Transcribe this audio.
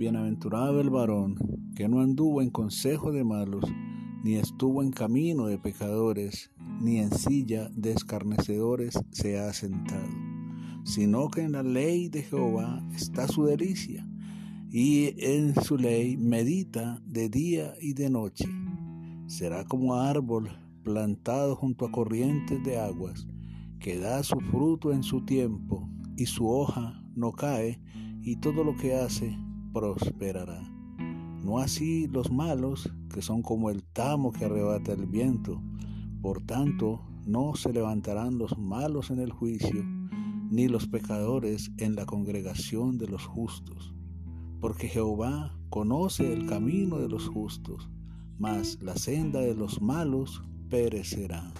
Bienaventurado el varón que no anduvo en consejo de malos, ni estuvo en camino de pecadores, ni en silla de escarnecedores se ha sentado, sino que en la ley de Jehová está su delicia, y en su ley medita de día y de noche. Será como árbol plantado junto a corrientes de aguas, que da su fruto en su tiempo, y su hoja no cae, y todo lo que hace prosperará. No así los malos, que son como el tamo que arrebata el viento. Por tanto, no se levantarán los malos en el juicio, ni los pecadores en la congregación de los justos. Porque Jehová conoce el camino de los justos, mas la senda de los malos perecerá.